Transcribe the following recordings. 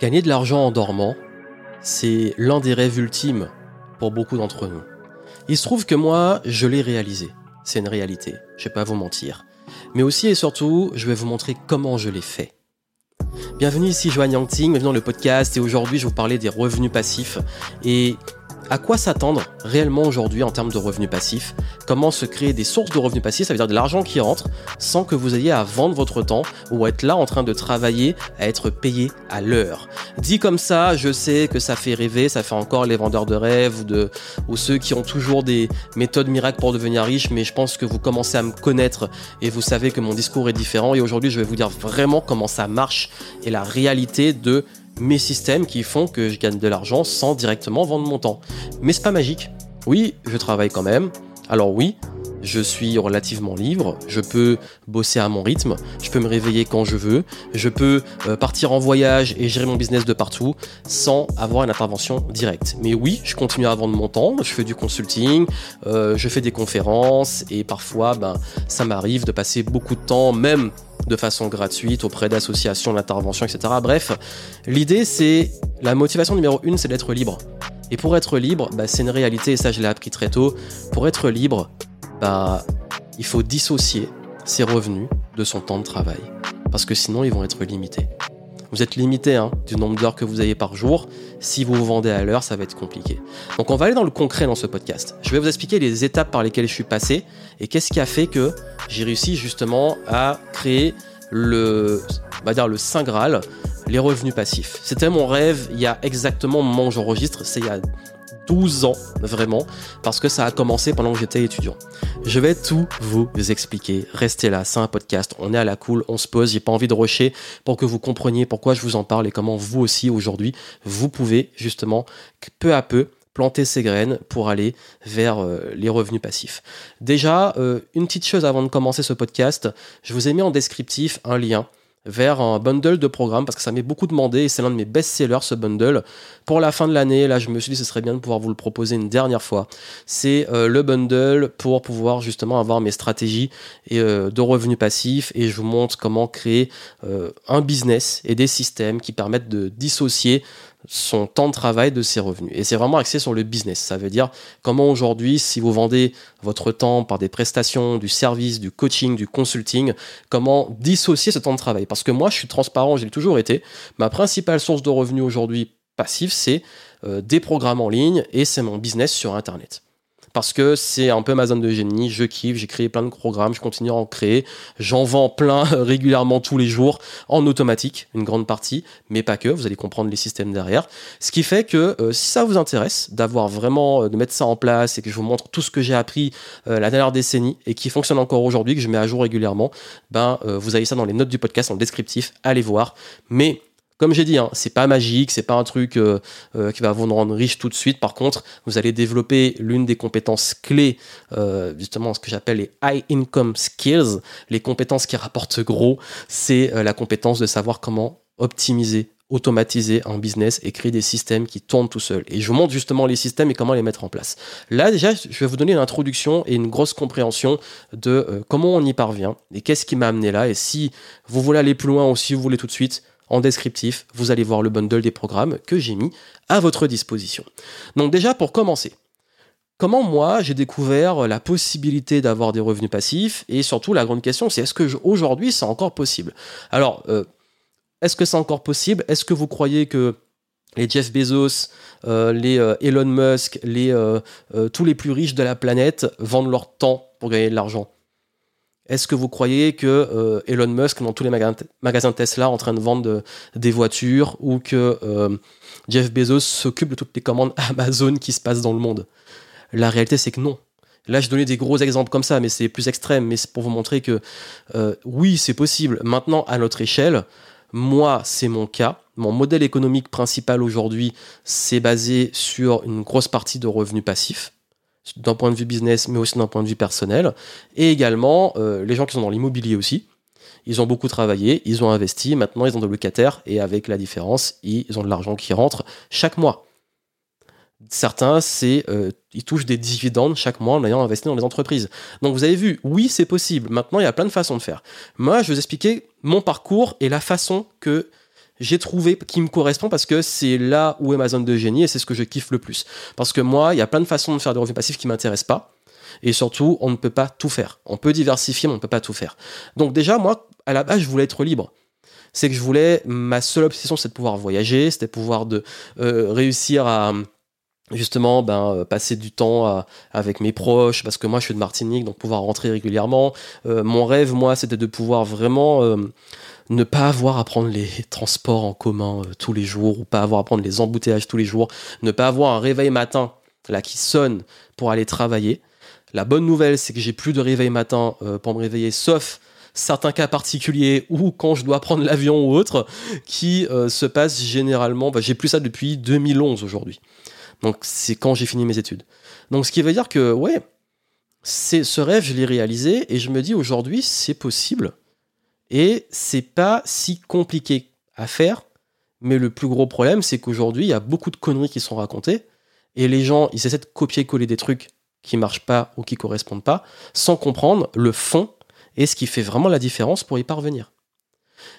Gagner de l'argent en dormant, c'est l'un des rêves ultimes pour beaucoup d'entre nous. Il se trouve que moi, je l'ai réalisé. C'est une réalité, je vais pas vous mentir. Mais aussi et surtout, je vais vous montrer comment je l'ai fait. Bienvenue ici Joanne Yangting, bienvenue dans le podcast et aujourd'hui je vais vous parler des revenus passifs et à quoi s'attendre réellement aujourd'hui en termes de revenus passifs? Comment se créer des sources de revenus passifs? Ça veut dire de l'argent qui rentre sans que vous ayez à vendre votre temps ou à être là en train de travailler, à être payé à l'heure. Dit comme ça, je sais que ça fait rêver, ça fait encore les vendeurs de rêves ou, de, ou ceux qui ont toujours des méthodes miracles pour devenir riches, mais je pense que vous commencez à me connaître et vous savez que mon discours est différent. Et aujourd'hui je vais vous dire vraiment comment ça marche et la réalité de mes systèmes qui font que je gagne de l'argent sans directement vendre mon temps. Mais c'est pas magique. Oui, je travaille quand même. Alors oui, je suis relativement libre, je peux bosser à mon rythme, je peux me réveiller quand je veux, je peux euh, partir en voyage et gérer mon business de partout sans avoir une intervention directe. Mais oui, je continue à vendre mon temps, je fais du consulting, euh, je fais des conférences et parfois ben, ça m'arrive de passer beaucoup de temps, même de façon gratuite auprès d'associations d'intervention, etc. Bref, l'idée c'est, la motivation numéro une, c'est d'être libre. Et pour être libre, bah, c'est une réalité, et ça je l'ai appris très tôt, pour être libre, bah, il faut dissocier ses revenus de son temps de travail. Parce que sinon, ils vont être limités. Vous êtes limité hein, du nombre d'heures que vous avez par jour. Si vous vous vendez à l'heure, ça va être compliqué. Donc on va aller dans le concret dans ce podcast. Je vais vous expliquer les étapes par lesquelles je suis passé et qu'est-ce qui a fait que j'ai réussi justement à créer le, on le Saint Graal, les revenus passifs. C'était mon rêve il y a exactement au moment où j'enregistre, c'est il y a 12 ans, vraiment, parce que ça a commencé pendant que j'étais étudiant. Je vais tout vous expliquer. Restez là, c'est un podcast, on est à la cool, on se pose, j'ai pas envie de rusher pour que vous compreniez pourquoi je vous en parle et comment vous aussi aujourd'hui, vous pouvez justement peu à peu planter ces graines pour aller vers euh, les revenus passifs. Déjà, euh, une petite chose avant de commencer ce podcast, je vous ai mis en descriptif un lien vers un bundle de programmes parce que ça m'est beaucoup demandé et c'est l'un de mes best-sellers ce bundle. Pour la fin de l'année, là je me suis dit ce serait bien de pouvoir vous le proposer une dernière fois. C'est euh, le bundle pour pouvoir justement avoir mes stratégies et, euh, de revenus passifs et je vous montre comment créer euh, un business et des systèmes qui permettent de dissocier son temps de travail de ses revenus. Et c'est vraiment axé sur le business. Ça veut dire comment aujourd'hui, si vous vendez votre temps par des prestations, du service, du coaching, du consulting, comment dissocier ce temps de travail? Parce que moi, je suis transparent, j'ai toujours été. Ma principale source de revenus aujourd'hui passif, c'est euh, des programmes en ligne et c'est mon business sur Internet parce que c'est un peu ma zone de génie, je kiffe, j'ai créé plein de programmes, je continue à en créer, j'en vends plein régulièrement tous les jours en automatique, une grande partie, mais pas que, vous allez comprendre les systèmes derrière. Ce qui fait que euh, si ça vous intéresse d'avoir vraiment, euh, de mettre ça en place et que je vous montre tout ce que j'ai appris euh, la dernière décennie et qui fonctionne encore aujourd'hui, que je mets à jour régulièrement, ben vous avez ça dans les notes du podcast, en descriptif, allez voir. Mais comme j'ai dit, hein, c'est pas magique, c'est pas un truc euh, euh, qui va vous rendre riche tout de suite. Par contre, vous allez développer l'une des compétences clés, euh, justement ce que j'appelle les high income skills, les compétences qui rapportent gros. C'est la compétence de savoir comment optimiser automatiser un business et créer des systèmes qui tournent tout seuls. Et je vous montre justement les systèmes et comment les mettre en place. Là, déjà, je vais vous donner une introduction et une grosse compréhension de comment on y parvient et qu'est-ce qui m'a amené là. Et si vous voulez aller plus loin ou si vous voulez tout de suite, en descriptif, vous allez voir le bundle des programmes que j'ai mis à votre disposition. Donc déjà, pour commencer, comment moi j'ai découvert la possibilité d'avoir des revenus passifs et surtout la grande question c'est est-ce que aujourd'hui c'est encore possible? Alors, euh, est-ce que c'est encore possible? Est-ce que vous croyez que les Jeff Bezos, euh, les euh, Elon Musk, les, tous les plus riches de la planète vendent leur temps pour gagner de l'argent? Est-ce que vous croyez que euh, Elon Musk, dans tous les magasins, Tesla, en train de vendre des voitures, ou que euh, Jeff Bezos s'occupe de toutes les commandes Amazon qui se passent dans le monde? La réalité, c'est que non. Là, je donnais des gros exemples comme ça, mais c'est plus extrême. Mais c'est pour vous montrer que euh, oui, c'est possible. Maintenant, à notre échelle, moi, c'est mon cas. Mon modèle économique principal aujourd'hui, c'est basé sur une grosse partie de revenus passifs d'un point de vue business, mais aussi d'un point de vue personnel. Et également, euh, les gens qui sont dans l'immobilier aussi. Ils ont beaucoup travaillé, ils ont investi, maintenant ils ont des locataires, et avec la différence, ils ont de l'argent qui rentre chaque mois. Certains, c'est euh, ils touchent des dividendes chaque mois en ayant investi dans les entreprises. Donc vous avez vu, oui, c'est possible. Maintenant, il y a plein de façons de faire. Moi, je vais vous expliquer mon parcours et la façon que j'ai trouvé qui me correspond parce que c'est là où est ma zone de génie et c'est ce que je kiffe le plus. Parce que moi, il y a plein de façons de faire des revenus passifs qui m'intéressent pas. Et surtout, on ne peut pas tout faire. On peut diversifier, mais on ne peut pas tout faire. Donc déjà, moi, à la base, je voulais être libre. C'est que je voulais, ma seule obsession, c'était de pouvoir voyager, c'était pouvoir de euh, réussir à justement ben, euh, passer du temps euh, avec mes proches parce que moi je suis de Martinique donc pouvoir rentrer régulièrement mon rêve moi c'était de pouvoir vraiment ne pas avoir à prendre les transports en commun tous les jours ou pas avoir à prendre les embouteillages tous les jours ne pas avoir un réveil matin là qui sonne pour aller travailler la bonne nouvelle, c'est que j'ai plus de réveil matin euh, pour me réveiller, sauf certains cas particuliers ou quand je dois prendre l'avion ou autre, qui euh, se passent généralement. Bah, j'ai plus ça depuis 2011 aujourd'hui. Donc c'est quand j'ai fini mes études. Donc ce qui veut dire que ouais, ce rêve, je l'ai réalisé et je me dis aujourd'hui c'est possible et c'est pas si compliqué à faire. Mais le plus gros problème, c'est qu'aujourd'hui, il y a beaucoup de conneries qui sont racontées et les gens, ils essaient de copier-coller des trucs qui marchent pas ou qui correspondent pas, sans comprendre le fond et ce qui fait vraiment la différence pour y parvenir.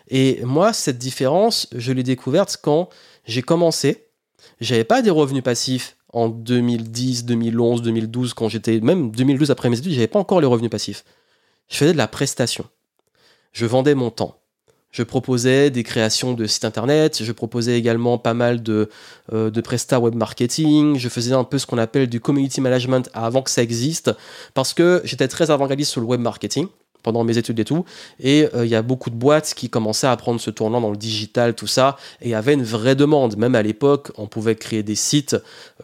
Et moi, cette différence, je l'ai découverte quand j'ai commencé. J'avais pas des revenus passifs en 2010, 2011, 2012, quand j'étais, même 2012 après mes études, j'avais pas encore les revenus passifs. Je faisais de la prestation. Je vendais mon temps. Je proposais des créations de sites internet, je proposais également pas mal de, euh, de Presta Web Marketing, je faisais un peu ce qu'on appelle du community management avant que ça existe, parce que j'étais très avant-gardiste sur le web marketing pendant mes études et tout, et euh, il y a beaucoup de boîtes qui commençaient à prendre ce tournant dans le digital, tout ça, et il y avait une vraie demande. Même à l'époque, on pouvait créer des sites,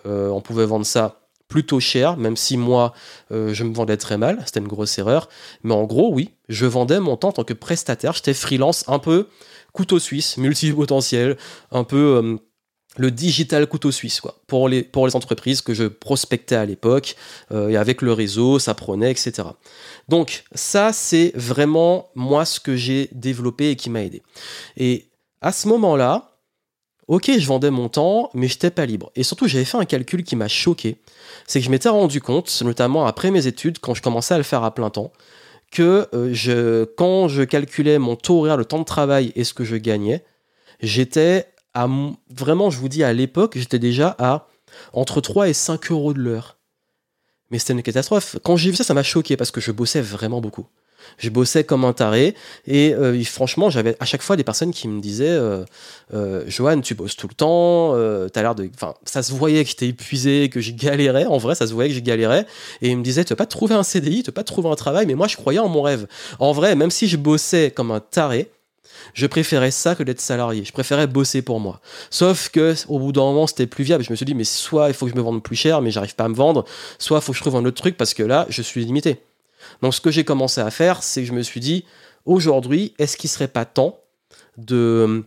euh, on pouvait vendre ça plutôt cher, même si moi, euh, je me vendais très mal, c'était une grosse erreur. Mais en gros, oui, je vendais mon temps en tant que prestataire, j'étais freelance, un peu couteau suisse, multipotentiel, un peu euh, le digital couteau suisse, quoi, pour les, pour les entreprises que je prospectais à l'époque, euh, et avec le réseau, ça prenait, etc. Donc, ça, c'est vraiment moi ce que j'ai développé et qui m'a aidé. Et à ce moment-là, ok, je vendais mon temps, mais je n'étais pas libre. Et surtout, j'avais fait un calcul qui m'a choqué c'est que je m'étais rendu compte, notamment après mes études, quand je commençais à le faire à plein temps, que euh, quand je calculais mon taux horaire, le temps de travail et ce que je gagnais, j'étais à vraiment, je vous dis à l'époque, j'étais déjà à entre 3 et 5 euros de l'heure. Mais c'était une catastrophe. Quand j'ai vu ça, ça m'a choqué parce que je bossais vraiment beaucoup. Je bossais comme un taré et euh, franchement, j'avais à chaque fois des personnes qui me disaient euh, euh Johan, tu bosses tout le temps, euh, t'as l'air de. Enfin, ça se voyait que j'étais épuisé, que j'ai galéré. En vrai, ça se voyait que j'ai galéré. Et ils me disaient Tu vas pas trouver un CDI, tu vas pas trouver un travail. Mais moi, je croyais en mon rêve. En vrai, même si je bossais comme un taré, je préférais ça que d'être salarié. Je préférais bosser pour moi. Sauf que au bout d'un moment, c'était plus viable. Je me suis dit, mais soit il faut que je me vende plus cher, mais j'arrive pas à me vendre, soit il faut que je trouve un autre truc parce que là, je suis limité. Donc ce que j'ai commencé à faire, c'est que je me suis dit, aujourd'hui, est-ce qu'il serait pas temps de,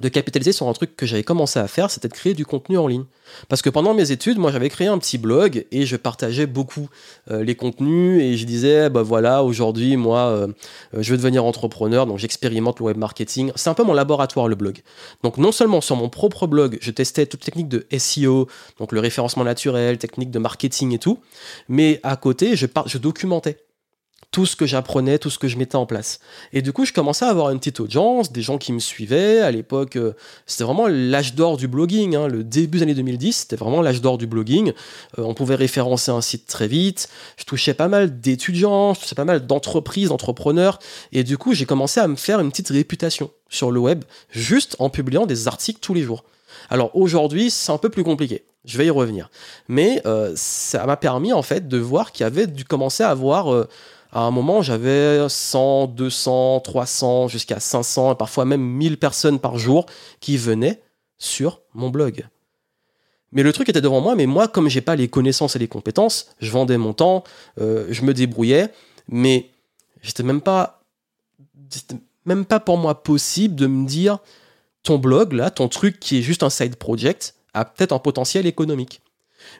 de capitaliser sur un truc que j'avais commencé à faire, c'était de créer du contenu en ligne. Parce que pendant mes études, moi j'avais créé un petit blog et je partageais beaucoup euh, les contenus et je disais, bah voilà, aujourd'hui, moi, euh, je veux devenir entrepreneur, donc j'expérimente le web marketing. C'est un peu mon laboratoire, le blog. Donc non seulement sur mon propre blog, je testais toutes les techniques de SEO, donc le référencement naturel, techniques de marketing et tout, mais à côté, je, je documentais tout ce que j'apprenais, tout ce que je mettais en place. Et du coup, je commençais à avoir une petite audience, des gens qui me suivaient. À l'époque, euh, c'était vraiment l'âge d'or du blogging. Hein. Le début des années 2010, c'était vraiment l'âge d'or du blogging. Euh, on pouvait référencer un site très vite. Je touchais pas mal d'étudiants, je touchais pas mal d'entreprises, d'entrepreneurs. Et du coup, j'ai commencé à me faire une petite réputation sur le web, juste en publiant des articles tous les jours. Alors aujourd'hui, c'est un peu plus compliqué. Je vais y revenir. Mais euh, ça m'a permis en fait de voir qu'il y avait dû commencer à avoir à un moment, j'avais 100, 200, 300, jusqu'à 500, et parfois même 1000 personnes par jour qui venaient sur mon blog. Mais le truc était devant moi, mais moi, comme j'ai pas les connaissances et les compétences, je vendais mon temps, euh, je me débrouillais, mais j'étais même pas, même pas pour moi possible de me dire, ton blog là, ton truc qui est juste un side project, a peut-être un potentiel économique.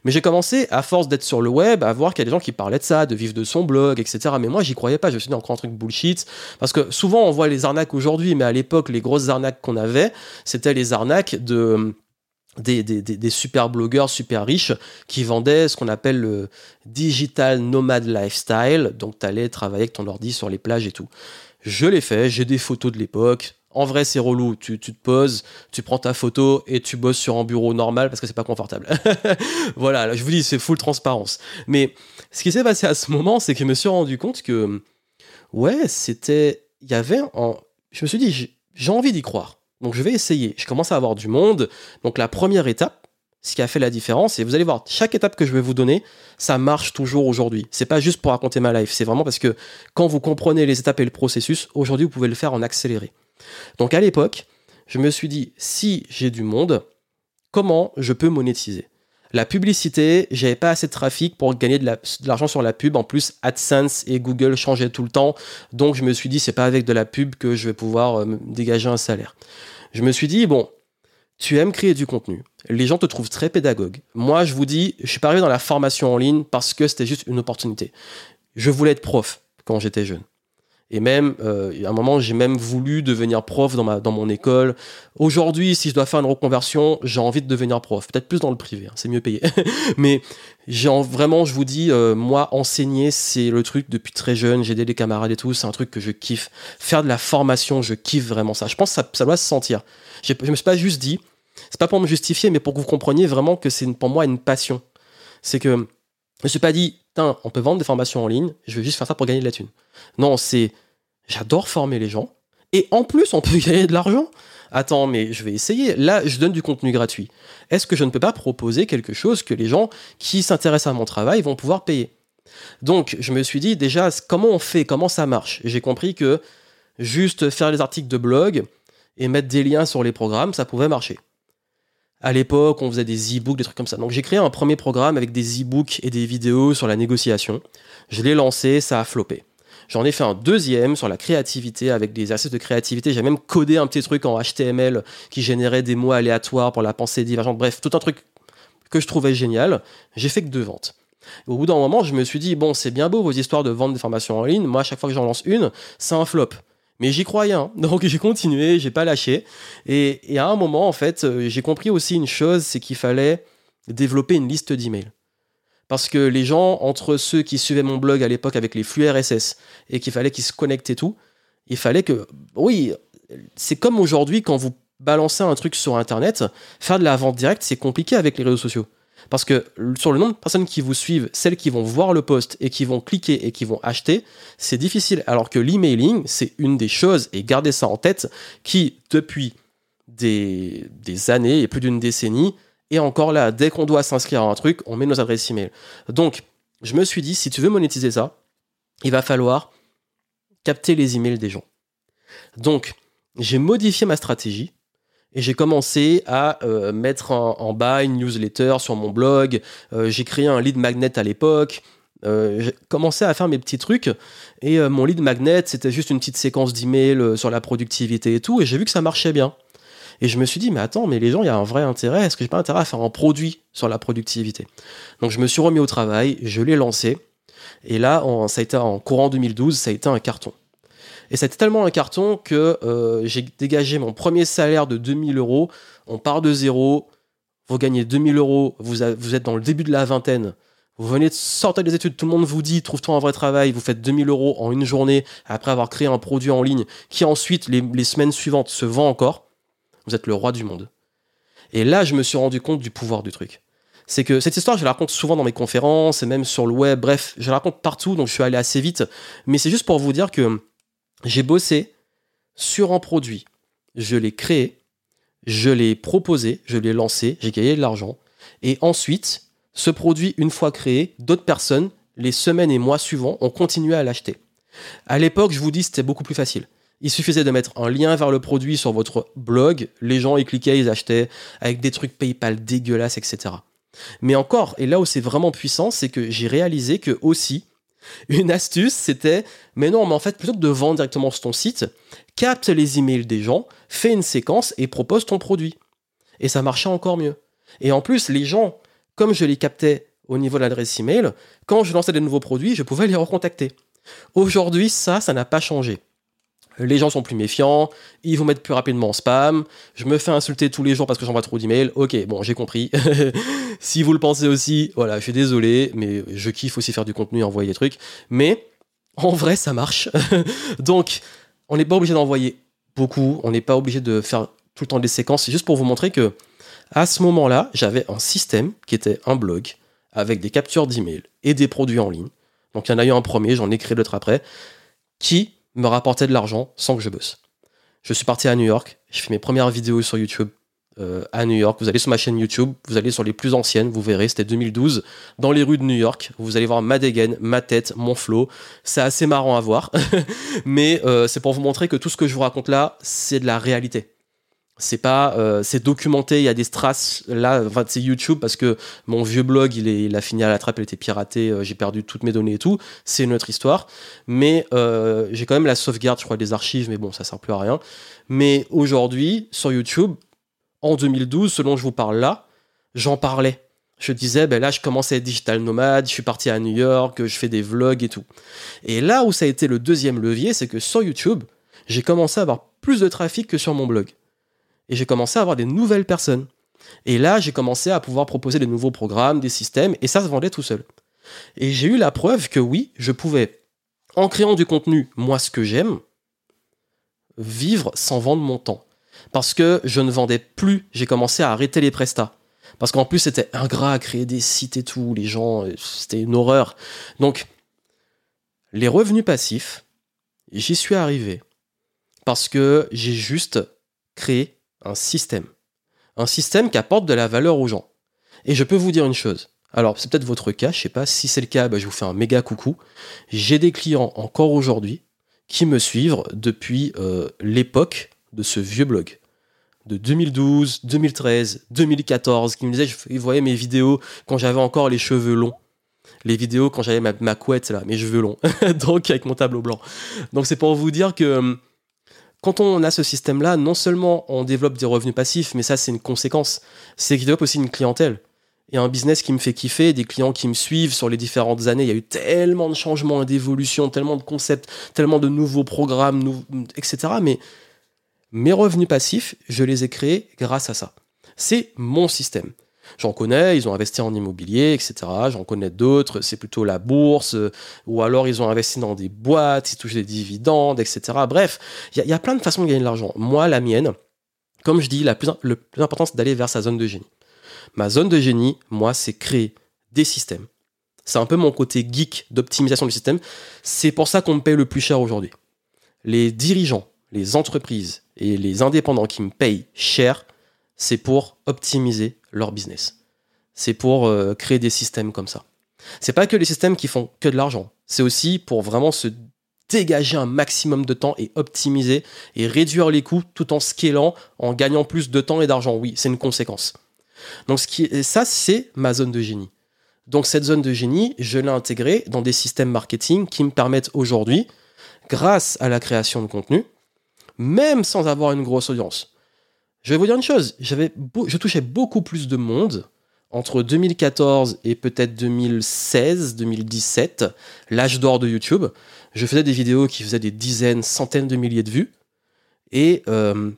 Mais j'ai commencé, à force d'être sur le web, à voir qu'il y a des gens qui parlaient de ça, de vivre de son blog, etc. Mais moi, j'y croyais pas. Je me suis dit encore un truc bullshit. Parce que souvent, on voit les arnaques aujourd'hui, mais à l'époque, les grosses arnaques qu'on avait, c'était les arnaques de. Des, super blogueurs super riches qui vendaient ce qu'on appelle le digital nomad lifestyle. Donc, tu allais travailler avec ton ordi sur les plages et tout. Je l'ai fait, j'ai des photos de l'époque En vrai, c'est relou. Tu, tu, te poses, tu prends ta photo et tu bosses sur un bureau normal parce que c'est pas confortable. voilà, là, je vous dis, c'est full transparence. Mais ce qui s'est passé à ce moment, c'est que je me suis rendu compte que, ouais, c'était. Il y avait. En... Je me suis dit, j'ai envie d'y croire. Donc je vais essayer. Je commence à avoir du monde. Donc la première étape, ce qui a fait la différence. Et vous allez voir, chaque étape que je vais vous donner, ça marche toujours aujourd'hui. C'est pas juste pour raconter ma life, c'est vraiment parce que quand vous comprenez les étapes et le processus, aujourd'hui vous pouvez le faire en accéléré. Donc à l'époque, je me suis dit, si j'ai du monde, comment je peux monétiser? La publicité, j'avais pas assez de trafic pour gagner de l'argent sur la pub. En plus, AdSense et Google changeaient tout le temps. Donc, je me suis dit, c'est pas avec de la pub que je vais pouvoir euh, dégager un salaire. Je me suis dit, bon, tu aimes créer du contenu. Les gens te trouvent très pédagogue. Moi, je vous dis, je suis pas arrivé dans la formation en ligne parce que c'était juste une opportunité. Je voulais être prof quand j'étais jeune. Et même, euh, à un moment, j'ai même voulu devenir prof dans, ma, dans mon école. Aujourd'hui, si je dois faire une reconversion, j'ai envie de devenir prof. Peut-être plus dans le privé, hein, c'est mieux payé. Mais vraiment, je vous dis, euh, moi, enseigner, c'est le truc depuis très jeune. J'ai aidé les camarades et tout. C'est un truc que je kiffe. Faire de la formation, je kiffe vraiment ça. Je pense que ça, doit se sentir. Je me suis pas juste dit, c'est pas pour me justifier, mais pour que vous compreniez vraiment que c'est pour moi une passion. C'est que je me suis pas dit, on peut vendre des formations en ligne, je vais juste faire ça pour gagner de la thune. Non, c'est, j'adore former les gens, et en plus, on peut gagner de l'argent. Attends, mais je vais essayer. Là, je donne du contenu gratuit. Est-ce que je ne peux pas proposer quelque chose que les gens qui s'intéressent à mon travail vont pouvoir payer? Donc, je me suis dit déjà, comment on fait? Comment ça marche? J'ai compris que juste faire les articles de blog et mettre des liens sur les programmes, ça pouvait marcher. À l'époque, on faisait des e-books, des trucs comme ça. Donc j'ai créé un premier programme avec des e-books et des vidéos sur la négociation. Je l'ai lancé, ça a floppé. J'en ai fait un deuxième sur la créativité avec des exercices de créativité. J'ai même codé un petit truc en HTML qui générait des mots aléatoires pour la pensée divergente. Bref, tout un truc que je trouvais génial. J'ai fait que deux ventes. Au bout d'un moment, je me suis dit, bon, c'est bien beau vos histoires de vendre des formations en ligne. Moi, à chaque fois que j'en lance une, c'est un flop. Mais j'y croyais, hein. donc j'ai continué, j'ai pas lâché. Et, à un moment, en fait, euh, j'ai compris aussi une chose, c'est qu'il fallait développer une liste d'emails. Parce que les gens, entre ceux qui suivaient mon blog à l'époque avec les flux RSS et qu'il fallait qu'ils se connectent et tout, il fallait que. Oui, c'est comme aujourd'hui quand vous balancez un truc sur Internet, faire de la vente directe, c'est compliqué avec les réseaux sociaux. Parce que sur le nombre de personnes qui vous suivent, celles qui vont voir le post et qui vont cliquer et qui vont acheter, c'est difficile. Alors que l'emailing, c'est une des choses, et gardez ça en tête, qui, depuis des, années et plus d'une décennie, est encore là. Dès qu'on doit s'inscrire à un truc, on met nos adresses email. Donc, je me suis dit, si tu veux monétiser ça, il va falloir capter les emails des gens. Donc, j'ai modifié ma stratégie et j'ai commencé à euh, mettre en, bas une newsletter sur mon blog. Euh, j'ai créé un lead magnet à l'époque. Euh, j'ai commencé à faire mes petits trucs. Et mon lead magnet, c'était juste une petite séquence d'emails sur la productivité et tout. Et j'ai vu que ça marchait bien. Et je me suis dit, mais attends, mais les gens, il y a un vrai intérêt. Est-ce que j'ai pas intérêt à faire un produit sur la productivité? Donc je me suis remis au travail, je l'ai lancé. Et là, ça a été en courant 2012, ça a été un carton. Et c'était tellement un carton que euh, j'ai dégagé mon premier salaire de 2000 euros. On part de zéro, vous gagnez 2000 euros, vous, êtes dans le début de la vingtaine. Vous venez de sortir des études, tout le monde vous dit trouve-toi un vrai travail, vous faites 2000 euros en une journée après avoir créé un produit en ligne qui ensuite, les, les semaines suivantes, se vend encore. Vous êtes le roi du monde. Et là, je me suis rendu compte du pouvoir du truc c'est que cette histoire, je la raconte souvent dans mes conférences et même sur le web, bref, je la raconte partout, donc je suis allé assez vite. Mais c'est juste pour vous dire que j'ai bossé sur un produit. Je l'ai créé, je l'ai proposé, je l'ai lancé, j'ai gagné de l'argent. Et ensuite, ce produit, une fois créé, d'autres personnes, les semaines et mois suivants, ont continué à l'acheter. À l'époque, je vous dis, c'était beaucoup plus facile. Il suffisait de mettre un lien vers le produit sur votre blog, les gens y cliquaient, ils achetaient, avec des trucs PayPal dégueulasses, etc. Mais encore, et là où c'est vraiment puissant, c'est que j'ai réalisé que aussi, une astuce, c'était, mais non, mais en fait, plutôt que de vendre directement sur ton site, capte les emails des gens, fais une séquence et propose ton produit. Et ça marchait encore mieux. Et en plus, les gens, comme je les captais au niveau de l'adresse email, quand je lançais des nouveaux produits, je pouvais les recontacter. Aujourd'hui, ça, ça n'a pas changé les gens sont plus méfiants, ils vous mettent plus rapidement en spam, je me fais insulter tous les jours parce que j'envoie trop d'emails, ok, bon, j'ai compris. si vous le pensez aussi, voilà, je suis désolé, mais je kiffe aussi faire du contenu et envoyer des trucs, mais en vrai, ça marche. Donc, on n'est pas obligé d'envoyer beaucoup. On n'est pas obligé de faire tout le temps des séquences. C'est juste pour vous montrer que à ce moment-là, j'avais un système qui était un blog avec des captures d'emails et des produits en ligne. Donc il y en a eu un premier, j'en ai créé d'autres après, qui me rapportait de l'argent sans que je bosse. Je suis parti à New York, je fais mes premières vidéos sur YouTube euh, à New York. Vous allez sur ma chaîne YouTube, vous allez sur les plus anciennes, vous verrez, c'était 2012, dans les rues de New York. Vous allez voir ma dégaine, ma tête, mon flow. C'est assez marrant à voir, mais euh, c'est pour vous montrer que tout ce que je vous raconte là, c'est de la réalité. C'est pas, euh, c'est documenté. Il y a des traces là. Enfin, c'est YouTube parce que mon vieux blog, il, a fini à la trappe, il était piraté. j'ai perdu toutes mes données et tout. C'est une autre histoire. Mais j'ai quand même la sauvegarde, je crois, des archives. Mais bon, ça sert plus à rien. Mais aujourd'hui, sur YouTube, en 2012, selon je vous parle là, j'en parlais. Je disais, ben là, je commençais à être digital nomade, je suis parti à New York, je fais des vlogs et tout. Et là où ça a été le deuxième levier, c'est que sur YouTube, j'ai commencé à avoir plus de trafic que sur mon blog. Et j'ai commencé à avoir des nouvelles personnes. Et là, j'ai commencé à pouvoir proposer des nouveaux programmes, des systèmes, et ça se vendait tout seul. Et j'ai eu la preuve que oui, je pouvais, en créant du contenu, moi ce que j'aime, vivre sans vendre mon temps parce que je ne vendais plus, j'ai commencé à arrêter les prestats. Parce qu'en plus, c'était ingrat à créer des sites et tout, les gens, euh, c'était une horreur. Donc, les revenus passifs, j'y suis arrivé parce que j'ai juste créé un système. Un système qui apporte de la valeur aux gens. Et je peux vous dire une chose. Alors, c'est peut-être votre cas, je sais pas. Si c'est le cas, bah, je vous fais un méga coucou. J'ai des clients encore aujourd'hui qui me suivent depuis euh, l'époque de ce vieux blog de 2012, 2013, 2014 qui me disait, il voyait mes vidéos quand j'avais encore les cheveux longs. Les vidéos quand j'avais ma, couette là, mes cheveux longs. Donc avec mon tableau blanc. Donc c'est pour vous dire que hum, quand on a ce système-là, non seulement on développe des revenus passifs, mais ça c'est une conséquence, c'est qu'il développe aussi une clientèle. Et un business qui me fait kiffer, des clients qui me suivent sur les différentes années. Il y a eu tellement de changements et d'évolutions, tellement de concepts, tellement de nouveaux programmes, etc. Mais mes revenus passifs, je les ai créés grâce à ça. C'est mon système. J'en connais, ils ont investi en immobilier, etc. J'en connais d'autres, c'est plutôt la bourse, euh, ou alors ils ont investi dans des boîtes, ils touchent des dividendes, etc. Bref, il y, a plein de façons de gagner de l'argent. Moi, la mienne, comme je dis, la plus, le plus important, c'est d'aller vers sa zone de génie. Ma zone de génie, moi, c'est créer des systèmes. C'est un peu mon côté geek d'optimisation du système. C'est pour ça qu'on me paye le plus cher aujourd'hui. Les dirigeants, les entreprises et les indépendants qui me payent cher, c'est pour optimiser leur business. C'est pour euh, créer des systèmes comme ça. C'est pas que les systèmes qui font que de l'argent. C'est aussi pour vraiment se dégager un maximum de temps et optimiser et réduire les coûts tout en scalant, en gagnant plus de temps et d'argent. Oui, c'est une conséquence. Donc ce qui, ça, c'est ma zone de génie. Donc cette zone de génie, je l'ai intégrée dans des systèmes marketing qui me permettent aujourd'hui, grâce à la création de contenu, même sans avoir une grosse audience. Je vais vous dire une chose, je touchais beaucoup plus de monde entre 2014 et peut-être 2016, 2017, l'âge d'or de YouTube. Je faisais des vidéos qui faisaient des dizaines, centaines de milliers de vues. Et euh,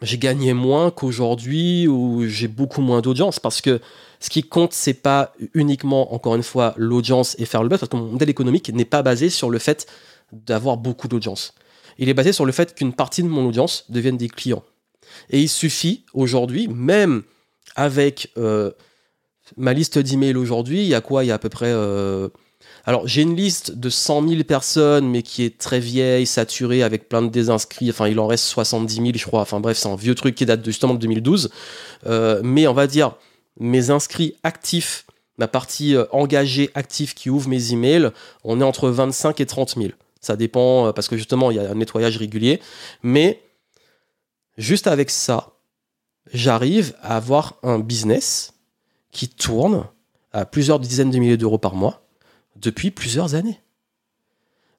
j'ai gagné moins qu'aujourd'hui où j'ai beaucoup moins d'audience parce que ce qui compte, c'est pas uniquement, encore une fois, l'audience et faire le buzz parce que mon modèle économique n'est pas basé sur le fait d'avoir beaucoup d'audience il est basé sur le fait qu'une partie de mon audience devienne des clients. Et il suffit aujourd'hui, même avec euh, ma liste d'emails aujourd'hui, il y a quoi? Il y a à peu près... Euh, alors j'ai une liste de 100 000 personnes, mais qui est très vieille, saturée, avec plein de désinscrits. Enfin, il en reste 70 000, je crois. Enfin bref, c'est un vieux truc qui date justement de 2012. Euh, mais on va dire, mes inscrits actifs, ma partie engagée active qui ouvre mes emails, on est entre 25 et 30 000. Ça dépend parce que justement, il y a un nettoyage régulier. Mais juste avec ça, j'arrive à avoir un business qui tourne à plusieurs dizaines de milliers d'euros par mois depuis plusieurs années.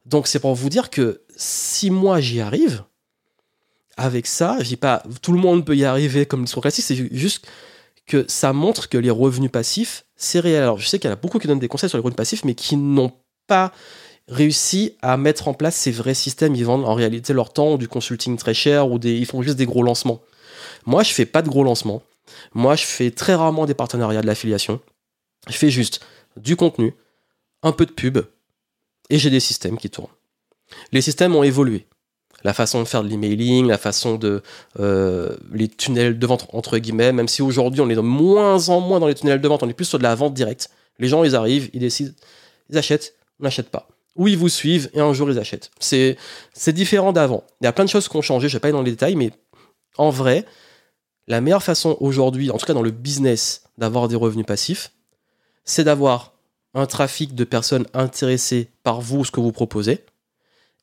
Donc c'est pour vous dire que si moi j'y arrive, avec ça, je dis pas tout le monde peut y arriver comme discours classique, c'est juste que ça montre que les revenus passifs, c'est réel. Alors je sais qu'il y en a beaucoup qui donnent des conseils sur les revenus passifs, mais qui n'ont pas réussi à mettre en place ces vrais systèmes. Ils vendent en réalité leur temps du consulting très cher ou des, ils font juste des gros lancements. Moi, je fais pas de gros lancements. Moi, je fais très rarement des partenariats de l'affiliation. Je fais juste du contenu, un peu de pub, et j'ai des systèmes qui tournent. Les systèmes ont évolué. La façon de faire de l'emailing, la façon de euh, les tunnels de vente entre guillemets, même si aujourd'hui on est de moins en moins dans les tunnels de vente, on est plus sur de la vente directe. Les gens ils arrivent, ils décident, ils achètent, on n'achète pas. Ou ils vous suivent et un jour ils achètent. C'est différent d'avant. Il y a plein de choses qui ont changé, je vais pas aller dans les détails, mais en vrai, la meilleure façon aujourd'hui, en tout cas dans le business, d'avoir des revenus passifs, c'est d'avoir un trafic de personnes intéressées par vous, ce que vous proposez,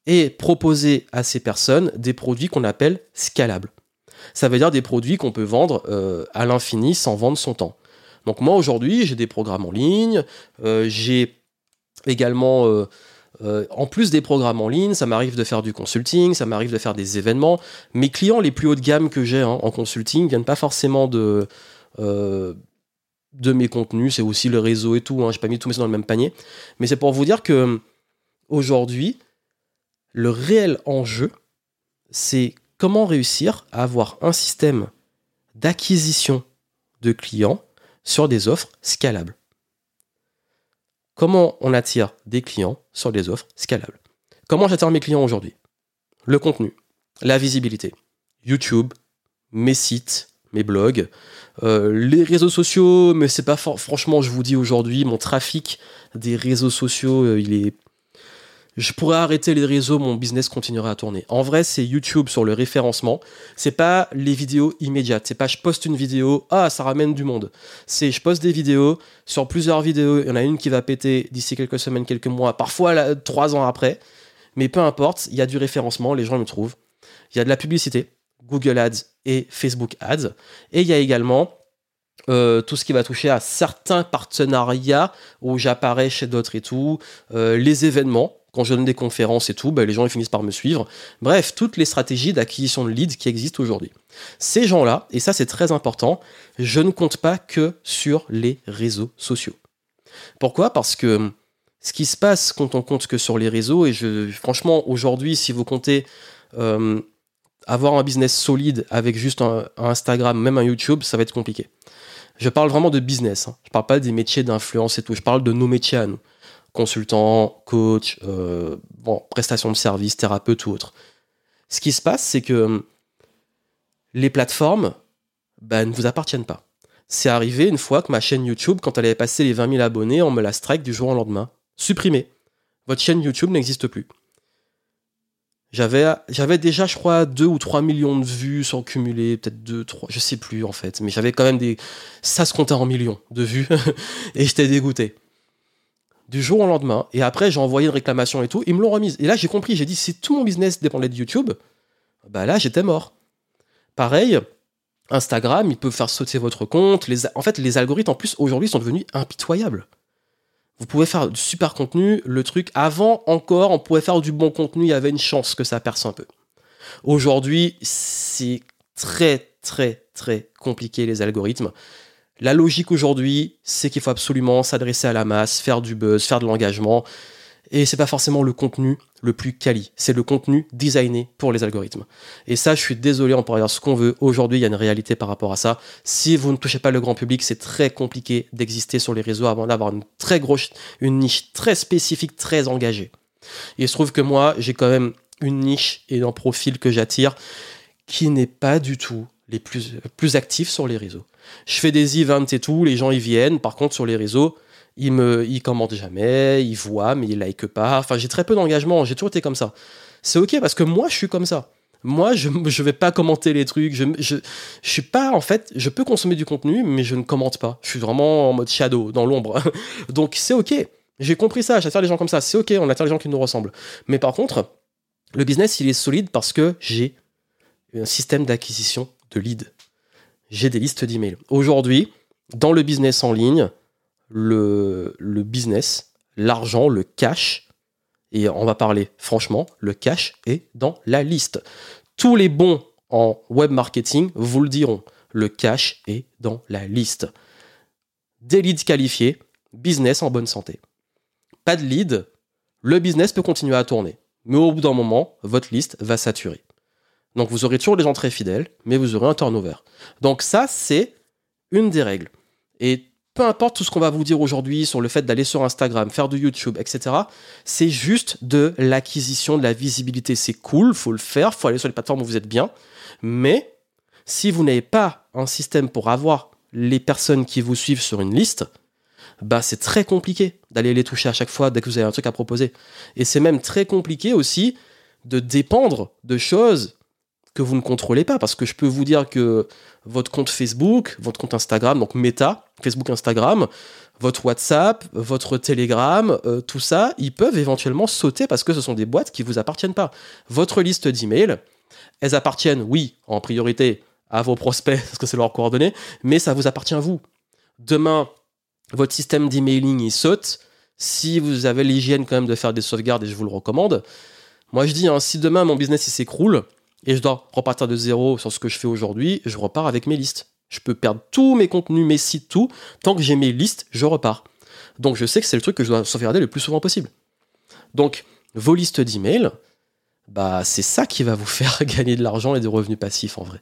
et proposer à ces personnes des produits qu'on appelle scalables. Ça veut dire des produits qu'on peut vendre euh, à l'infini sans vendre son temps. Donc moi aujourd'hui, j'ai des programmes en ligne, euh, j'ai également, euh, en plus des programmes en ligne, ça m'arrive de faire du consulting, ça m'arrive de faire des événements. Mes clients les plus haut de gamme que j'ai hein, en consulting viennent pas forcément de de mes contenus, c'est aussi le réseau et tout. Hein, j'ai pas mis tous mes dans le même panier, mais c'est pour vous dire que aujourd'hui, le réel enjeu, c'est comment réussir à avoir un système d'acquisition de clients sur des offres scalables. Comment on attire des clients sur des offres scalables? Comment j'attire mes clients aujourd'hui? Le contenu, la visibilité, YouTube, mes sites, mes blogs, euh, les réseaux sociaux, mais c'est pas franchement, je vous dis aujourd'hui, mon trafic des réseaux sociaux, euh, il est je pourrais arrêter les réseaux, mon business continuera à tourner. En vrai, c'est YouTube sur le référencement. C'est pas les vidéos immédiates. C'est pas je poste une vidéo, ah, ça ramène du monde. C'est je poste des vidéos, sur plusieurs vidéos, il y en a une qui va péter d'ici quelques semaines, quelques mois, parfois trois ans après. Mais peu importe, il y a du référencement, les gens me trouvent. Il y a de la publicité, Google Ads et Facebook Ads. Et il y a également euh, tout ce qui va toucher à certains partenariats où j'apparais chez d'autres et tout, euh, les événements, quand je donne des conférences et tout, bah, les gens ils finissent par me suivre. Bref, toutes les stratégies d'acquisition de leads qui existent aujourd'hui. Ces gens-là, et ça c'est très important, je ne compte pas que sur les réseaux sociaux. Pourquoi? Parce que ce qui se passe quand on compte que sur les réseaux, et je, franchement aujourd'hui, si vous comptez euh, avoir un business solide avec juste un, Instagram, même un YouTube, ça va être compliqué. Je parle vraiment de business. Hein. Je parle pas des métiers d'influence et tout. Je parle de nos métiers à nous consultant, coach, euh, prestation de service, thérapeute ou autre. Ce qui se passe, c'est que hum, les plateformes bah, ne vous appartiennent pas. C'est arrivé une fois que ma chaîne YouTube, quand elle avait passé les 20 000 abonnés, on me la strike du jour au lendemain. Supprimée. Votre chaîne YouTube n'existe plus. J'avais, j'avais déjà, je crois, 2 ou 3 millions de vues sans cumuler, peut-être 2, 3, je sais plus en fait, mais j'avais quand même des. Ça se comptait en millions de vues, et j'étais dégoûté du jour au lendemain. Et après, j'ai envoyé une réclamation et tout. Ils me l'ont remise. Et là, j'ai compris. J'ai dit, si tout mon business dépendait de YouTube, bah là, j'étais mort. Pareil, Instagram, ils peuvent faire sauter votre compte. En fait, les algorithmes, en plus, aujourd'hui, sont devenus impitoyables. Vous pouvez faire du super contenu. Le truc, avant encore, on pouvait faire du bon contenu. Il y avait une chance que ça perce un peu. Aujourd'hui, c'est très, très, très compliqué, les algorithmes. La logique aujourd'hui, c'est qu'il faut absolument s'adresser à la masse, faire du buzz, faire de l'engagement. Et c'est pas forcément le contenu le plus quali, c'est le contenu designé pour les algorithmes. Et ça, je suis désolé, on pourrait dire ce qu'on veut. Aujourd'hui, il y a une réalité par rapport à ça. Si vous ne touchez pas le grand public, c'est très compliqué d'exister sur les réseaux avant d'avoir une très grosse, une niche très spécifique, très engagée. Il se trouve que moi, j'ai quand même une niche et un profil que j'attire qui n'est pas du tout les plus, plus actifs sur les réseaux. Je fais des events et tout, les gens ils viennent. Par contre, sur les réseaux, ils me, ils commentent jamais, ils voient, mais ils like pas. Enfin, j'ai très peu d'engagement. J'ai toujours été comme ça. C'est ok parce que moi, je suis comme ça. Moi, je ne vais pas commenter les trucs. Je, je, je suis pas, en fait, je peux consommer du contenu, mais je ne commente pas. Je suis vraiment en mode shadow, dans l'ombre. Donc, c'est ok. J'ai compris ça. J'attire les gens comme ça. C'est ok. On attire les gens qui nous ressemblent. Mais par contre, le business, il est solide parce que j'ai un système d'acquisition de leads j'ai des listes d'emails. Aujourd'hui, dans le business en ligne, le, business, l'argent, le cash, et on va parler franchement, le cash est dans la liste. Tous les bons en web marketing vous le diront, le cash est dans la liste. Des leads qualifiés, business en bonne santé. Pas de lead, le business peut continuer à tourner. Mais au bout d'un moment, votre liste va saturer. Donc vous aurez toujours des gens très fidèles, mais vous aurez un turnover. Donc ça, c'est une des règles. Et peu importe tout ce qu'on va vous dire aujourd'hui sur le fait d'aller sur Instagram, faire du YouTube, etc. C'est juste de l'acquisition, de la visibilité. C'est cool, faut le faire, faut aller sur les plateformes où vous êtes bien. Mais si vous n'avez pas un système pour avoir les personnes qui vous suivent sur une liste, bah c'est très compliqué d'aller les toucher à chaque fois dès que vous avez un truc à proposer. Et c'est même très compliqué aussi de dépendre de choses que vous ne contrôlez pas. Parce que je peux vous dire que votre compte Facebook, votre compte Instagram, donc Meta, Facebook, Instagram, votre WhatsApp, votre Telegram, euh, tout ça, ils peuvent éventuellement sauter parce que ce sont des boîtes qui ne vous appartiennent pas. Votre liste d'emails, elles appartiennent, oui, en priorité à vos prospects parce que c'est leurs coordonnées, mais ça vous appartient à vous. Demain, votre système d'emailing il saute. Si vous avez l'hygiène quand même de faire des sauvegardes, et je vous le recommande, moi je dis, hein, si demain mon business il s'écroule, et je dois repartir de zéro sur ce que je fais aujourd'hui, je repars avec mes listes. Je peux perdre tous mes contenus, mes sites, tout. Tant que j'ai mes listes, je repars. Donc je sais que c'est le truc que je dois sauvegarder le plus souvent possible. Donc vos listes d'emails, bah c'est ça qui va vous faire gagner de l'argent et des revenus passifs en vrai.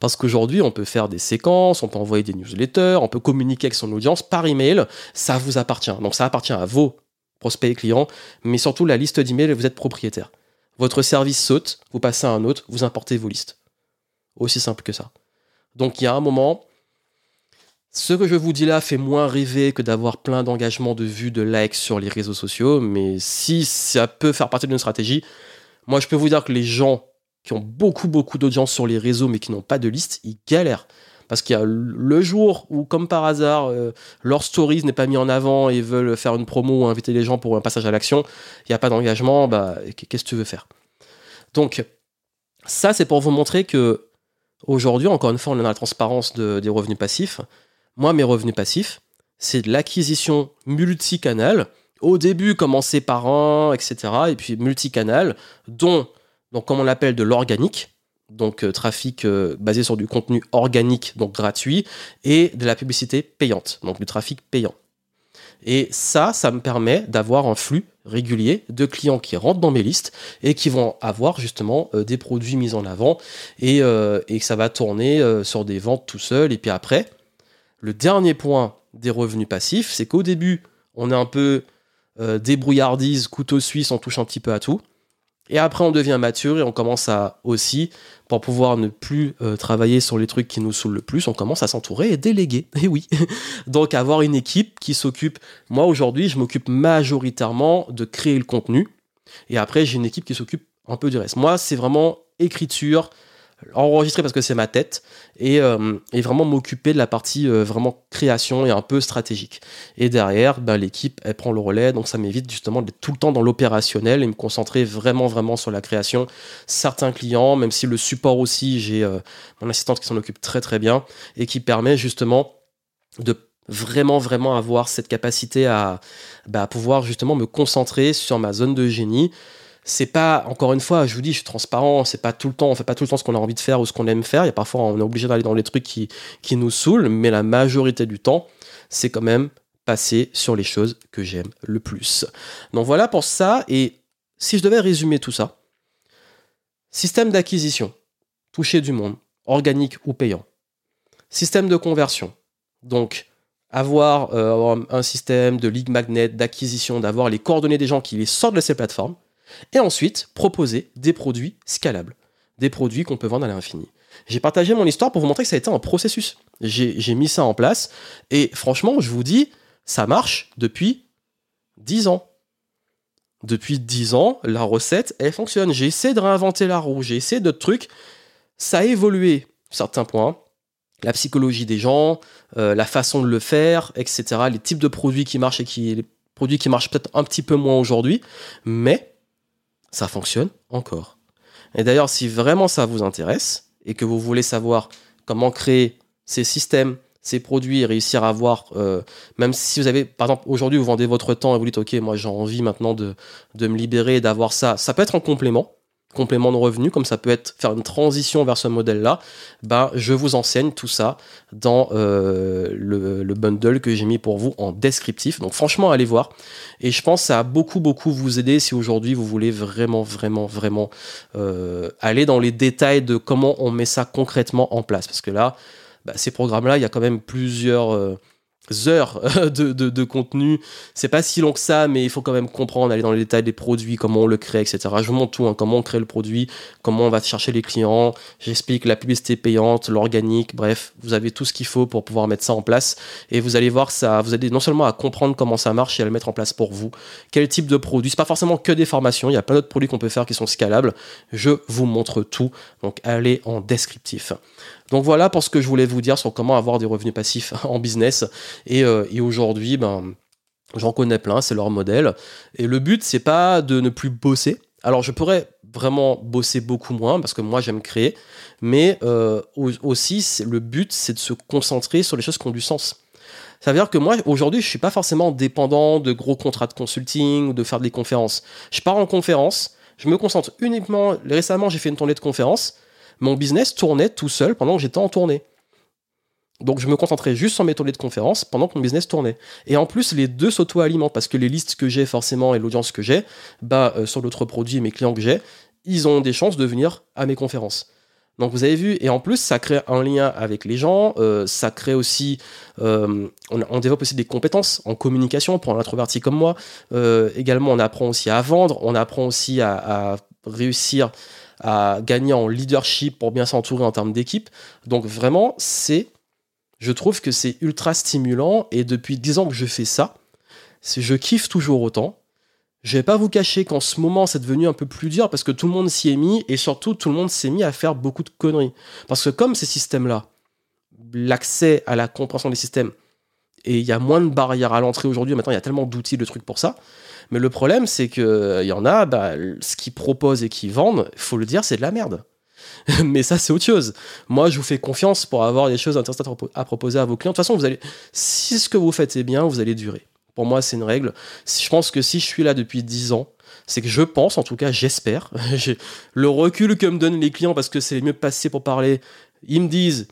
Parce qu'aujourd'hui, on peut faire des séquences, on peut envoyer des newsletters, on peut communiquer avec son audience par email, ça vous appartient. Donc ça appartient à vos prospects et clients, mais surtout la liste d'emails, vous êtes propriétaire. Votre service saute, vous passez à un autre, vous importez vos listes. Aussi simple que ça. Donc il y a un moment, ce que je vous dis là fait moins rêver que d'avoir plein d'engagements, de vues, de likes sur les réseaux sociaux, mais si ça peut faire partie d'une stratégie, moi je peux vous dire que les gens qui ont beaucoup beaucoup d'audience sur les réseaux mais qui n'ont pas de liste, ils galèrent. Parce qu'il y a le jour où, comme par hasard, leur stories n'est pas mis en avant et veulent faire une promo ou inviter les gens pour un passage à l'action, il n'y a pas d'engagement, bah, qu'est-ce que tu veux faire? Donc, ça, c'est pour vous montrer que aujourd'hui, encore une fois, on est dans la transparence des revenus passifs. Moi, mes revenus passifs, c'est de l'acquisition multicanal. Au début, commencer par un, etc. Et puis multicanal, dont, comme on l'appelle, de l'organique donc euh, trafic euh, basé sur du contenu organique, donc gratuit, et de la publicité payante, donc du trafic payant. Et ça, ça me permet d'avoir un flux régulier de clients qui rentrent dans mes listes et qui vont avoir justement euh, des produits mis en avant et, et ça va tourner sur des ventes tout seul. Et puis après, le dernier point des revenus passifs, c'est qu'au début, on est un peu débrouillardise, couteau suisse, on touche un petit peu à tout. Et après, on devient mature et on commence à aussi, pour pouvoir ne plus euh, travailler sur les trucs qui nous saoulent le plus, on commence à s'entourer et déléguer. Et oui. Donc, avoir une équipe qui s'occupe. Moi, aujourd'hui, je m'occupe majoritairement de créer le contenu. Et après, j'ai une équipe qui s'occupe un peu du reste. Moi, c'est vraiment écriture, enregistrer parce que c'est ma tête et, euh, vraiment m'occuper de la partie euh, vraiment création et un peu stratégique. Et derrière, ben, l'équipe, elle prend le relais, donc ça m'évite justement d'être tout le temps dans l'opérationnel et me concentrer vraiment, vraiment sur la création. Certains clients, même si le support aussi, j'ai euh, mon assistante qui s'en occupe très, très bien et qui permet justement de vraiment vraiment avoir cette capacité à, bah, à pouvoir justement me concentrer sur ma zone de génie c'est pas encore une fois je vous dis je suis transparent c'est pas tout le temps on fait pas tout le temps ce qu'on a envie de faire ou ce qu'on aime faire. Il y a parfois on est obligé d'aller dans les trucs qui, qui nous saoulent mais la majorité du temps c'est quand même passer sur les choses que j'aime le plus. Donc voilà pour ça et si je devais résumer tout ça système d'acquisition toucher du monde organique ou payant. Système de conversion donc avoir euh, un système de lead magnet d'acquisition d'avoir les coordonnées des gens qui les sortent de ces plateformes et ensuite, proposer des produits scalables, des produits qu'on peut vendre à l'infini. J'ai partagé mon histoire pour vous montrer que ça a été un processus. J'ai mis ça en place et franchement, je vous dis, ça marche depuis 10 ans. Depuis 10 ans, la recette, elle fonctionne. J'ai essayé de réinventer la roue, j'ai essayé d'autres trucs. Ça a évolué, certains points. La psychologie des gens, euh, la façon de le faire, etc. Les types de produits qui marchent et qui, les produits qui marchent peut-être un petit peu moins aujourd'hui. Mais ça fonctionne encore. Et d'ailleurs, si vraiment ça vous intéresse et que vous voulez savoir comment créer ces systèmes, ces produits et réussir à avoir, euh, même si vous avez, par exemple, aujourd'hui, vous vendez votre temps et vous dites, OK, moi j'ai envie maintenant de, de me libérer d'avoir ça, ça peut être en complément complément de revenus, comme ça peut être faire une transition vers ce modèle-là, ben, je vous enseigne tout ça dans euh, le, bundle que j'ai mis pour vous en descriptif. Donc franchement, allez voir. Et je pense que ça a beaucoup, beaucoup vous aider si aujourd'hui vous voulez vraiment, vraiment, vraiment euh, aller dans les détails de comment on met ça concrètement en place. Parce que là, bah, ces programmes-là, il y a quand même plusieurs... Euh, heures de, de, contenu. C'est pas si long que ça, mais il faut quand même comprendre, aller dans les détails des produits, comment on le crée, etc. Je vous montre tout, hein, comment on crée le produit, comment on va chercher les clients. J'explique la publicité payante, l'organique, bref, vous avez tout ce qu'il faut pour pouvoir mettre ça en place. Et vous allez voir, ça vous allez non seulement à comprendre comment ça marche et à le mettre en place pour vous. Quel type de produit? C'est pas forcément que des formations, il y a plein d'autres produits qu'on peut faire qui sont scalables. Je vous montre tout. Donc allez en descriptif. Donc voilà pour ce que je voulais vous dire sur comment avoir des revenus passifs en business. Et, euh, aujourd'hui, ben, j'en connais plein, c'est leur modèle. Et le but, c'est pas de ne plus bosser. Alors je pourrais vraiment bosser beaucoup moins parce que moi j'aime créer, mais euh, aussi le but c'est de se concentrer sur les choses qui ont du sens. Ça veut dire que moi, aujourd'hui, je suis pas forcément dépendant de gros contrats de consulting ou de faire des conférences. Je pars en conférence, je me concentre uniquement. Récemment, j'ai fait une tournée de conférences mon business tournait tout seul pendant que j'étais en tournée. Donc je me concentrais juste sur mes tournées de conférences pendant que mon business tournait. Et en plus, les deux s'auto-alimentent parce que les listes que j'ai forcément et l'audience que j'ai, bah, euh, sur l'autre produit et mes clients que j'ai, ils ont des chances de venir à mes conférences. Donc vous avez vu, et en plus ça crée un lien avec les gens, euh, ça crée aussi, euh, on, développe aussi des compétences en communication pour un introverti comme moi. également on apprend aussi à vendre, on apprend aussi à réussir à gagner en leadership pour bien s'entourer en termes d'équipe. Donc vraiment, c'est, je trouve que c'est ultra stimulant et depuis 10 ans que je fais ça, je kiffe toujours autant. Je vais pas vous cacher qu'en ce moment, c'est devenu un peu plus dur parce que tout le monde s'y est mis et surtout tout le monde s'est mis à faire beaucoup de conneries. Parce que comme ces systèmes-là, l'accès à la compréhension des systèmes, et il y a moins de barrières à l'entrée aujourd'hui, maintenant il y a tellement d'outils, de trucs pour ça, mais le problème, c'est qu'il euh, y en a, bah, ce qu'ils proposent et qu'ils vendent, il faut le dire, c'est de la merde. mais ça, c'est autre chose. Moi, je vous fais confiance pour avoir des choses intéressantes à proposer à vos clients. De toute façon, vous allez, si ce que vous faites est bien, vous allez durer. Pour moi, c'est une règle. Je pense que si je suis là depuis 10 ans, c'est que je pense, en tout cas, j'espère, le recul que me donnent les clients, parce que c'est les mieux passés pour parler, ils me disent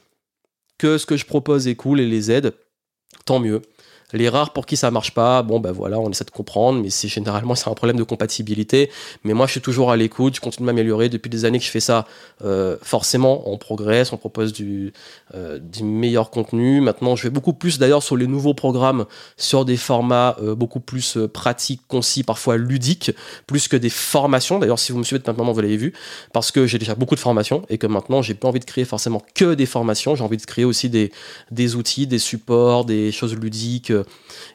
que ce que je propose est cool et les aide, tant mieux. Les rares pour qui ça marche pas, bon ben voilà, on essaie de comprendre, mais c'est généralement c'est un problème de compatibilité. Mais moi je suis toujours à l'écoute, je continue de m'améliorer. Depuis des années que je fais ça, euh, forcément on progresse, on propose du, euh, du meilleur contenu. Maintenant je vais beaucoup plus d'ailleurs sur les nouveaux programmes, sur des formats euh, beaucoup plus pratiques, concis, parfois ludiques, plus que des formations. D'ailleurs si vous me suivez maintenant vous l'avez vu, parce que j'ai déjà beaucoup de formations et que maintenant j'ai pas envie de créer forcément que des formations, j'ai envie de créer aussi des outils, des supports, des choses ludiques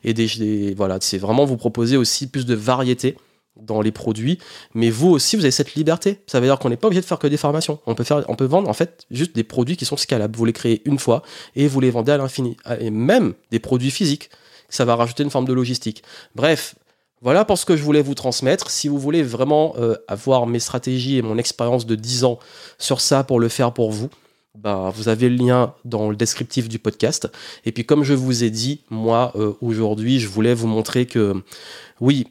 et voilà, c'est vraiment vous proposer aussi plus de variété dans les produits, mais vous aussi vous avez cette liberté. Ça veut dire qu'on n'est pas obligé de faire que des formations. On peut vendre en fait juste des produits qui sont scalables. Vous les créez une fois et vous les vendez à l'infini. Et même des produits physiques. Ça va rajouter une forme de logistique. Bref, voilà pour ce que je voulais vous transmettre. Si vous voulez vraiment euh, avoir mes stratégies et mon expérience de 10 ans sur ça pour le faire pour vous, bah, vous avez le lien dans le descriptif du podcast. Et puis comme je vous ai dit, moi euh, aujourd'hui, je voulais vous montrer que oui,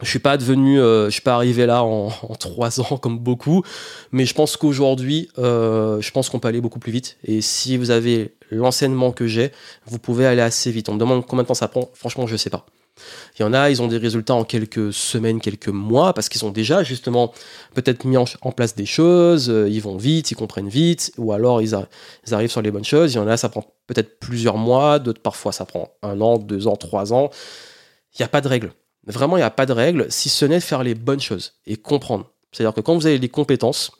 je suis pas devenu, euh, je suis pas arrivé là en, trois ans comme beaucoup, mais je pense qu'aujourd'hui, euh, je pense qu'on peut aller beaucoup plus vite. Et si vous avez l'enseignement que j'ai, vous pouvez aller assez vite. On me demande combien de temps ça prend. Franchement, je sais pas. Il y en a, ils ont des résultats en quelques semaines, quelques mois, parce qu'ils ont déjà justement peut-être mis en, place des choses, euh, ils vont vite, ils comprennent vite, ou alors ils, arrivent sur les bonnes choses. Il y en a, ça prend peut-être plusieurs mois, d'autres parfois ça prend un an, deux ans, trois ans. Il n'y a pas de règle. Vraiment, il n'y a pas de règle, si ce n'est de faire les bonnes choses et comprendre. C'est-à-dire que quand vous avez des compétences,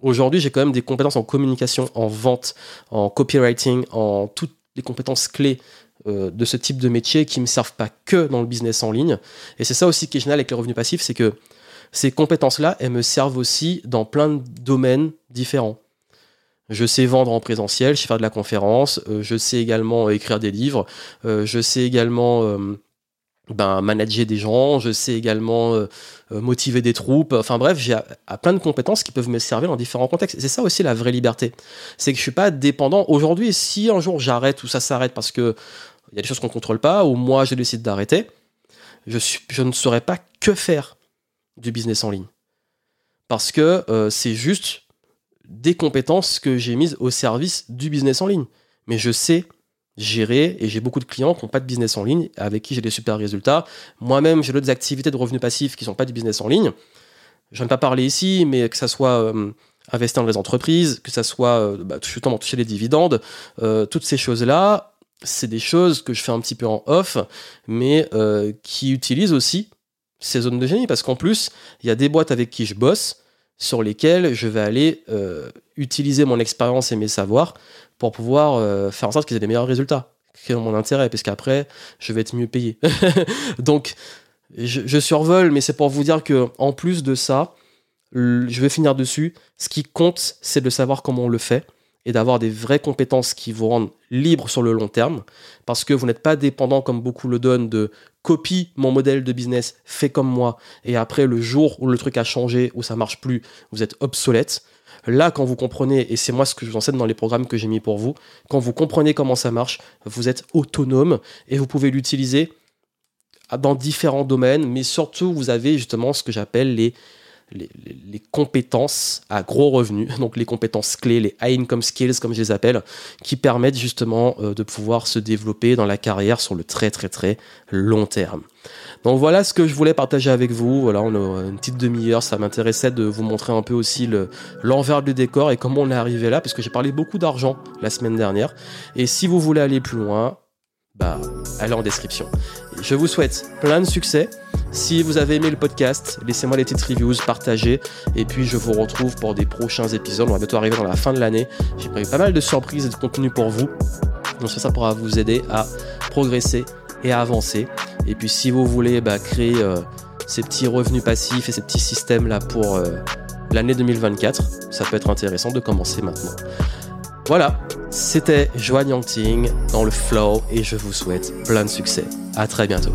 aujourd'hui j'ai quand même des compétences en communication, en vente, en copywriting, en toutes les compétences clés euh, de ce type de métier qui ne me servent pas que dans le business en ligne. Et c'est ça aussi qui est génial avec les revenus passifs, c'est que ces compétences-là, elles me servent aussi dans plein de domaines différents. Je sais vendre en présentiel, je sais faire de la conférence, euh, je sais également écrire des livres, euh, je sais également ben, manager des gens, je sais également motiver des troupes. Enfin bref, j'ai plein de compétences qui peuvent me servir dans différents contextes. C'est ça aussi la vraie liberté. C'est que je suis pas dépendant. Aujourd'hui, si un jour j'arrête ou ça s'arrête parce que il y a des choses qu'on ne contrôle pas, ou moi je décide d'arrêter, je, ne saurais pas que faire du business en ligne. Parce que euh, c'est juste des compétences que j'ai mises au service du business en ligne. Mais je sais gérer et j'ai beaucoup de clients qui n'ont pas de business en ligne, avec qui j'ai des super résultats. Moi-même, j'ai d'autres activités de revenus passifs qui ne sont pas du business en ligne. Je ne pas parler ici, mais que ça soit euh, investir dans les entreprises, que ça soit euh, bah, toucher les dividendes, toutes ces choses-là, c'est des choses que je fais un petit peu en off, mais euh, qui utilisent aussi ces zones de génie, parce qu'en plus, il y a des boîtes avec qui je bosse, sur lesquelles je vais aller euh, utiliser mon expérience et mes savoirs pour pouvoir euh, faire en sorte qu'ils aient des meilleurs résultats, qui ont mon intérêt, parce qu'après, je vais être mieux payé. Donc, je, je, survole, mais c'est pour vous dire que en plus de ça, je vais finir dessus. Ce qui compte, c'est de savoir comment on le fait et d'avoir des vraies compétences qui vous rendent libre sur le long terme, parce que vous n'êtes pas dépendant, comme beaucoup le donnent, de copie mon modèle de business, fait comme moi, et après le jour où le truc a changé, où ça marche plus, vous êtes obsolète. Là, quand vous comprenez, et c'est moi ce que je vous enseigne dans les programmes que j'ai mis pour vous, quand vous comprenez comment ça marche, vous êtes autonome et vous pouvez l'utiliser dans différents domaines, mais surtout vous avez justement ce que j'appelle les les, compétences à gros revenus, donc les compétences clés, les high income skills comme je les appelle, qui permettent justement euh, de pouvoir se développer dans la carrière sur le très très très long terme. Donc voilà ce que je voulais partager avec vous. Voilà, on a une petite demi-heure. Ça m'intéressait de vous montrer un peu aussi l'envers du décor et comment on est arrivé là, parce que j'ai parlé beaucoup d'argent la semaine dernière. Et si vous voulez aller plus loin, bah, allez en description. Je vous souhaite plein de succès. Si vous avez aimé le podcast, laissez-moi les petites reviews, partagez. Et puis je vous retrouve pour des prochains épisodes. On va bientôt arriver dans la fin de l'année. J'ai prévu pas mal de surprises et de contenu pour vous. Donc ça, pourra vous aider à progresser et à avancer. Et puis si vous voulez bah, créer euh, ces petits revenus passifs et ces petits systèmes là pour euh, l'année 2024, ça peut être intéressant de commencer maintenant. Voilà, c'était Joanne Yangting dans le flow et je vous souhaite plein de succès. À très bientôt.